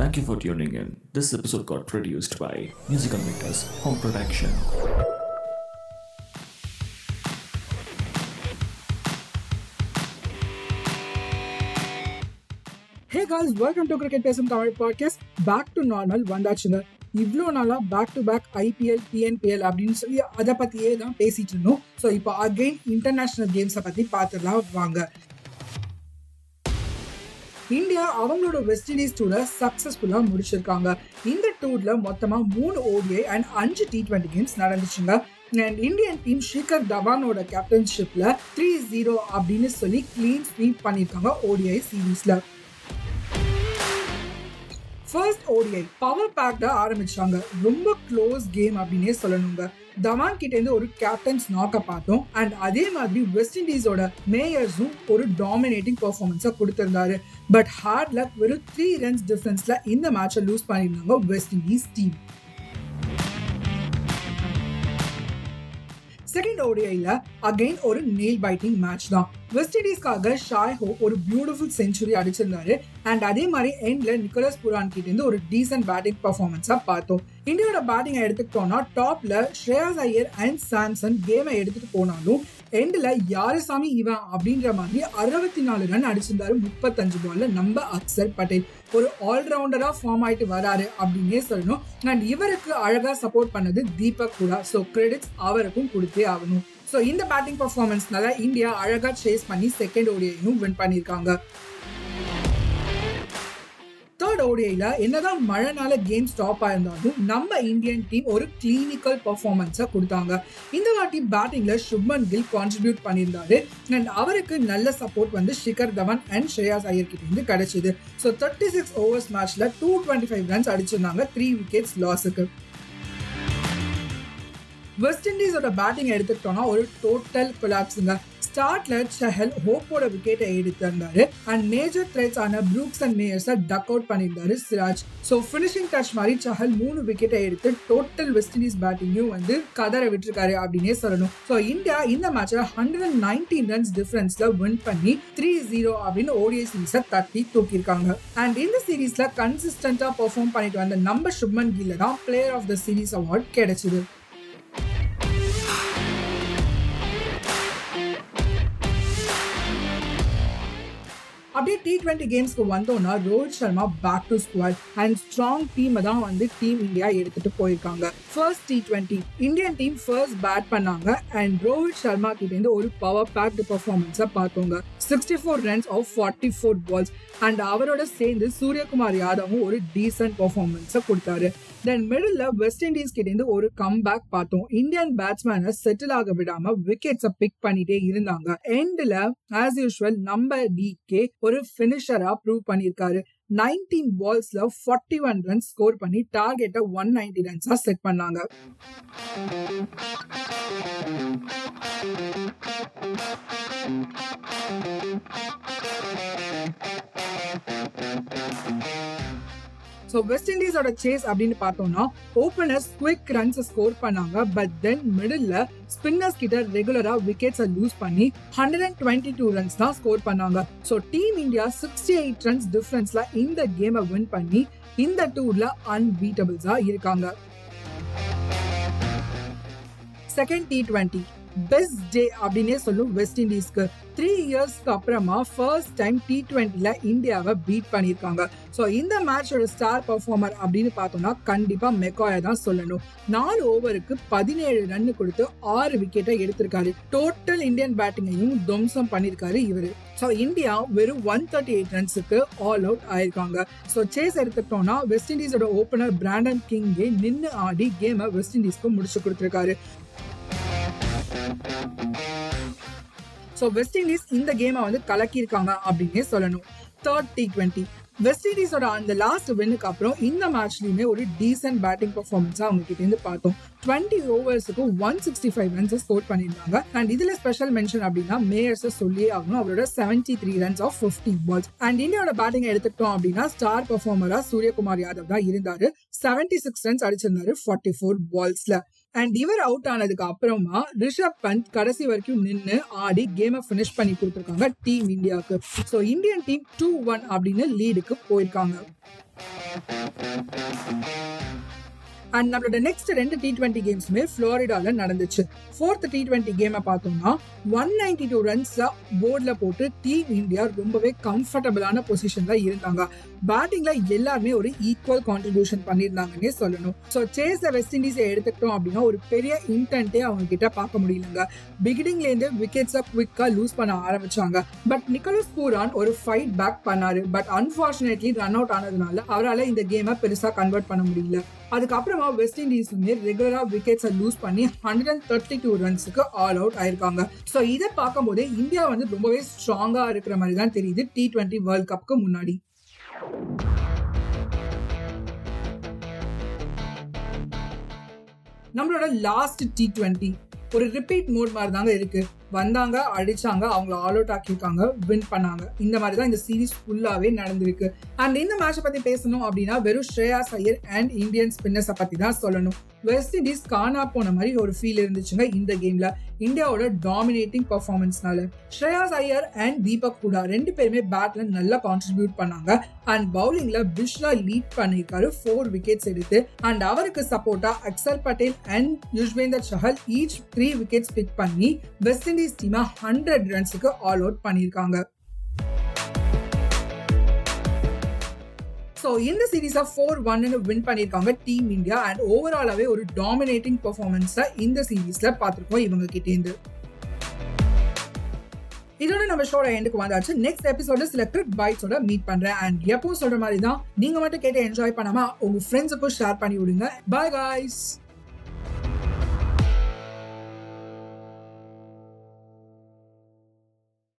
Thank you for tuning in. This episode got produced by Musical Makers Home Production. Hey guys welcome to cricket பேசும் Tamil podcast back to normal வந்தாச்சுங்க இவ்வளோ நாளாக back to back IPL TNPL அப்படின்னு சொல்லி அதை பற்றியே தான் பேசிட்டு இருந்தோம் ஸோ இப்போ அகெயின் இன்டர்நேஷ்னல் கேம்ஸை பற்றி பார்த்துடலாம் வாங்க இந்தியா அவங்களோட வெஸ்ட் இண்டீஸ் டூரை சக்ஸஸ்ஃபுல்லாக முடிச்சிருக்காங்க. இந்த டூரில் மொத்தமாக மூணு ஓடிஐ அண்ட் அஞ்சு டி ட்வெண்ட்டி கேம்ஸ் நடந்துச்சுங்க. அண்ட் இந்தியன் டீம் ஷிகர் தவானோட கேப்டன்ஷிப்பில் த்ரீ ஜீரோ அப்படின்னு சொல்லி க்ளீன் ஸ்வீப் பண்ணியிருக்காங்க ஓடிஐ சீரீஸ்ல ஃபர்ஸ்ட் ஓடிஐ பவர் பேக்டா ஆரம்பிச்சாங்க. ரொம்ப க்ளோஸ் கேம் அப்படின்னே சொல்லணுங்க. தவான் கிட்ட இருந்து ஒரு கேப்டன்ஸ் நாக்க பார்த்தோம். அண்ட் அதே மாதிரி வெஸ்ட் இண்டீஸோட மேயர்ஸும் ஒரு டாமினேட்டிங் பெர்ஃபார்மன்ஸை கொடுத்திருந்தாரு. பட் ஹார்ட் லக் வெறும் த்ரீ ரன்ஸ் டிஃபரன்ஸ்ல இந்த மேட்சை லூஸ் பண்ணியிருந்தாங்க வெஸ்ட் இண்டீஸ் டீம் செகண்ட் ஓடிஐல அகைன் ஒரு நெயில் பைட்டிங் மேட்ச் தான். வெஸ்ட் இண்டீஸ்க்காக ஷாய் ஹோ ஒரு பியூட்டிஃபுல் செஞ்சுரி அடிச்சிருந்தாரு. அண்ட் அதே மாதிரி எண்ட்ல நிக்கோலஸ் புரான் கிட்ட இருந்து ஒரு டீசென்ட் பேட்டிங் பர்ஃபார்மன்ஸா பார்த்தோம். இந்தியாவோட பேட்டிங்கை எடுத்துக்கிட்டோம்னா டாப்ல ஸ்ரேயாஸ் ஐயர் அண்ட் சாம்சன் கேமை எடுத்துட்டு போனாலும் எண்ட்ல யாரு சாமி இவன் அப்படின்ற மாதிரி அறுபத்தி நாலு ரன் அடிச்சிருந்தாரு முப்பத்தஞ்சு பால்ல நம்ம அக்சர் பட்டேல் ஒரு ஆல்ரவுண்டரா ஃபார்ம் ஆயிட்டு வராரு அப்படின்னே சொல்லணும். அண்ட் இவருக்கு அழகா சப்போர்ட் பண்ணது தீபக் கூட. ஸோ கிரெடிட்ஸ் அவருக்கும் கொடுத்தே ஆகணும். ஸோ இந்த பேட்டிங் பர்ஃபார்மன்ஸ்னால இந்தியா அழகா சேஸ் பண்ணி செகண்ட் ஓடியையும் வின் பண்ணியிருக்காங்க. தேர்ட் ஓடிஐல என்னதான் மழைனால கேம் ஸ்டாப் ஆயிருந்தாலும் நம்ம இந்தியன் டீம் ஒரு கிளினிக்கல் பர்ஃபார்மன்ஸை கொடுத்தாங்க. இந்த வாட்டி பேட்டிங்ல சுப்மன் கில் கான்ட்ரிபியூட் பண்ணியிருந்தாரு. அண்ட் அவருக்கு நல்ல சப்போர்ட் வந்து ஷிகர் தவன் அண்ட் ஸ்ரேயாஸ் ஐயர் கிட்ட இருந்து ஸோ தேர்ட்டி சிக்ஸ் ஓவர்ஸ் மேட்ச்ல டூ டுவெண்ட்டி ஃபைவ் ரன்ஸ் அடிச்சிருந்தாங்க. த்ரீ விக்கெட்ஸ் லாஸுக்கு வெஸ்ட் இண்டீஸோட பேட்டிங் எடுத்துக்கிட்டோம்னா ஒரு டோட்டல் கொலாப்ஸுங்க ஸ்டார்ட்ல சஹல் ஹோப்போட விக்கெட்டை எடுத்திருந்தாரு அண்ட் மேஜர் த்ரெட்ஸ் ஆன ப்ரூக்ஸ் அண்ட் மேயர்ஸை டக் அவுட் பண்ணியிருந்தாரு சிராஜ் ஸோ ஃபினிஷிங் டச் மாதிரி சஹல் மூணு விக்கெட்டை எடுத்து டோட்டல் வெஸ்ட் இண்டீஸ் பேட்டிங்கும் வந்து கதற விட்டுருக்காரு அப்படின்னே சொல்லணும் ஸோ இந்தியா இந்த மேட்ச்ல ஹண்ட்ரட் அண்ட் நைன்டீன் ரன்ஸ் டிஃபரன்ஸ்ல வின் பண்ணி த்ரீ ஜீரோ அப்படின்னு ஓடிஐ சீரீஸை தட்டி தூக்கியிருக்காங்க அண்ட் இந்த சீரீஸ்ல கன்சிஸ்டன்டா பெர்ஃபார்ம் பண்ணிட்டு வந்த நம்ம சுப்மன் கில்ல தான் player of the series award கிடைச்சது. அப்படியே டி டுவெண்ட்டி கேம்ஸ்க்கு வந்தோன்னா Rohit Sharma back to squad and strong டீமை தான் வந்து டீம் இந்தியா எடுத்துட்டு போயிருக்காங்க. First T twenty Indian team first bat பண்ணாங்க அண்ட் ரோஹித் சர்மா கிட்ட இருந்து ஒரு பவர் பேக்டு பர்ஃபார்மன்ஸை பார்த்தோங்க. Sixty four runs off forty four balls and அவரோட சேர்ந்து சூரியகுமார் யாதவும் ஒரு டீசென்ட் பர்ஃபார்மன்ஸை கொடுத்தாரு. தென் மிடில் வெஸ்ட் இண்டீஸ் கிட்டேருந்து ஒரு கம் பேக் பார்த்தோம் இந்தியன் பேட்ஸ்மேனை செட்டில் ஆக விடாம விக்கெட்ஸை பிக் பண்ணிட்டே இருந்தாங்க. எண்ட்ல ஆஸ் யூஸ்வல் நம்ம டி கே ஒரு பினிஷரா ப்ரூவ் பண்ணியிருக்காரு. நைன்டீன் பால்ஸ்ல ஃபார்ட்டி ஒன் ரன்ஸ் ஸ்கோர் பண்ணி டார்கெட்டை ஒன் நைன்டி ரன்ஸா செட் பண்ணாங்க. ஸோ வெஸ்ட் இண்டீஸோட சேஸ் அப்படின்னு பார்த்தோம்னா ஓப்பனர்ஸ் குவிக் ரன்ஸ் ஸ்கோர் பண்ணாங்க பட் தென் மிடில் ஸ்பின்னர்ஸ் கிட்ட ரெகுலரா விக்கெட்ஸை லூஸ் பண்ணி hundred and twenty two runs தான் ஸ்கோர் பண்ணாங்க. So team India sixty eight runs டிஃபரன்ஸ்ல இந்த கேமை வின் பண்ணி இந்த டூர்ல அன்பீட்டபிள்ஸா இருக்காங்க. Second T twenty best day அப்படின்னே சொல்லும் வெஸ்ட் இண்டீஸ்க்கு த்ரீ இயர்ஸ்க்கு அப்புறமா ஃபர்ஸ்ட் டைம் டி டுவெண்ட்டில இந்தியாவை பீட் பண்ணியிருக்காங்க. ஸோ இந்த மேட்சோட ஸ்டார் பர்ஃபார்மர் அப்படின்னு பார்த்தோம்னா கண்டிப்பாக மெக்காயை தான் சொல்லணும். நாலு ஓவருக்கு பதினேழு ரன் கொடுத்து ஆறு விக்கெட்டை எடுத்திருக்காரு. டோட்டல் இந்தியன் பேட்டிங்கையும் துவம்சம் பண்ணியிருக்காரு இவர். ஸோ இந்தியா வெறும் ஒன் தேர்ட்டி எயிட் ரன்ஸுக்கு ஆல் அவுட் ஆயிருக்காங்க. ஸோ சேஸ் எடுத்துக்கிட்டோம்னா வெஸ்ட் இண்டீஸோட ஓப்பனர் பிராண்டன் கிங்கே நின்று ஆடி கேமை வெஸ்ட் இண்டீஸ்க்கு முடிச்சு கொடுத்துருக்காரு. ஸோ வெஸ்ட் இண்டீஸ் இந்த கேமை வந்து கலக்கியிருக்காங்க அப்படின்னே சொல்லணும். தேர்ட் டி டுவெண்ட்டி வெஸ்ட் இண்டீஸோட அந்த லாஸ்ட் வின்னுக்கு அப்புறம் இந்த மேட்ச்லையுமே ஒரு டீசென்ட் பேட்டிங் பர்ஃபார்மன்ஸாக அவங்க கிட்டேருந்து பார்த்தோம். Twenty ஓவர்ஸுக்கு one sixty five runs score பண்ணியிருந்தாங்க. அண்ட் இதில் ஸ்பெஷல் மென்ஷன் அப்படின்னா மேயர்ஸை சொல்லியே ஆகணும். அவரோட seventy three runs off fifty balls and இந்தியாவோட பேட்டிங் எடுத்துக்கிட்டோம் அப்படின்னா ஸ்டார் பர்ஃபார்மராக சூரியகுமார் யாதவ் தான் இருந்தார். செவன்டி சிக்ஸ் ரன்ஸ் அடிச்சிருந்தாரு ஃபார்ட்டி ஃபோர் பால்ஸில் அண்ட் இவர் அவுட் ஆனதுக்கு அப்புறமா ரிஷப் பந்த் கடைசி வரைக்கும் நின்று ஆடி கேமை ஃபினிஷ் பண்ணி கொடுத்துருக்காங்க டீம் இந்தியாவுக்கு. So Indian team two one அப்படின்னு லீடுக்கு போயிருக்காங்க. அண்ட் நம்மளோட நெக்ஸ்ட் ரெண்டு டி டுவெண்ட்டி கேம்ஸுமே ஃப்ளோரிடால நடந்துச்சு. ஃபோர்த் டி டுவெண்ட்டி கேமை பார்த்தோம்னா ஒன் நைன்டி டூ ரன்ஸ் போர்டில் போட்டு டீம் இந்தியா ரொம்பவே கம்ஃபர்டபுளான பொசிஷன்ல இருந்தாங்க. பேட்டிங்ல எல்லாருமே ஒரு ஈக்குவல் கான்ட்ரிபியூஷன் பண்ணியிருந்தாங்கன்னே சொல்லணும். ஸோ சேஸ் வெஸ்ட் இண்டீஸை எடுத்துக்கிட்டோம் அப்படின்னா ஒரு பெரிய இன்டென்ட்டே அவங்க கிட்ட பார்க்க முடியலங்க. பிகினிங்லேருந்து விக்கெட்ஸை குவிக்காக லூஸ் பண்ண ஆரம்பிச்சாங்க. பட் நிக்கோலஸ் பூரான் ஒரு ஃபைட் பேக் பண்ணாரு. பட் அன்ஃபார்ச்சுனேட்லி ரன் அவுட் ஆனதுனால அவரால் இந்த கேமை பெருசாக கன்வெர்ட் பண்ண முடியல. அதுக்கப்புறமா வெஸ்ட் இண்டீஸுமே ரெகுலரா விக்கெட்ஸை லூஸ் பண்ணி ஹண்ட்ரட் அண்ட் தேர்ட்டி டூ ரன்ஸுக்கு ஆல் அவுட் ஆயிருக்காங்க. ஸோ இதை பார்க்கும்போதே இந்தியா வந்து ரொம்பவே ஸ்ட்ராங்கா இருக்கிற மாதிரி தான் தெரியுது டி ட்வெண்ட்டி வேர்ல்ட் கப்க்கு முன்னாடி. நம்மளோட லாஸ்ட் டி ட்வெண்ட்டி ஒரு ரிப்பீட் மோட் மாதிரி தாங்க இருக்கு. வந்தாங்க அடிச்சாங்க அவங்கள ஆல் அவுட் ஆக்கியிருக்காங்க வின் பண்ணாங்க. இந்த மாதிரி தான் இந்த சீரீஸ் ஃபுல்லாவே நடந்திருக்கு. அண்ட் இந்த மேட்சை பத்தி பேசணும் அப்படின்னா வெறும் ஸ்ரேயாஸ் ஐயர் அண்ட் இந்தியன் ஸ்பின்னர்ஸை பத்தி தான் சொல்லணும். வெஸ்ட் இண்டீஸ் காணா போன மாதிரி ஒரு ஃபீல் இருந்துச்சுங்க இந்த கேம்ல இந்தியாவோட டாமினேட்டிங் பர்ஃபார்மன்ஸ்னால ஸ்ரேயாஸ் ஐயர் அண்ட் தீபக் ஹூடா ரெண்டு பேருமே பேட்ல நல்லா கான்ட்ரிபியூட் பண்ணாங்க. அண்ட் பவுலிங்ல பிஷ்லா லீட் பண்ணியிருக்காரு ஃபோர் விக்கெட்ஸ் எடுத்து. அண்ட் அவருக்கு சப்போர்ட்டா Axar Patel and Yuzvendra Chahal each three wickets pick பண்ணி வெஸ்ட் இண்டீஸ் டீமை ஹண்ட்ரட் ரன்ஸுக்கு ஆல் அவுட் பண்ணியிருக்காங்க. ஸோ இந்த சீரீஸை ஃபோர் ஒன்னு வின் பண்ணியிருக்காங்க டீம் இந்தியா அண்ட் ஓவராலாவே ஒரு டாமினேட்டிங் பெர்ஃபார்மன்ஸை இந்த சீரீஸில் பார்த்துருக்கோம் இவங்க கிட்டேருந்து இதோட நம்ம ஷோட எண்டுக்கு வந்தாச்சு. நெக்ஸ்ட் எபிசோட சில கிரிக் பைட்ஸோட மீட் பண்றேன். அண்ட் எப்பவும் சொல்ற மாதிரி தான் நீங்க மட்டும் கேட்டு என்ஜாய் பண்ணாம உங்க ஃப்ரெண்ட்ஸுக்கும் ஷேர் பண்ணி விடுங்க. Bye guys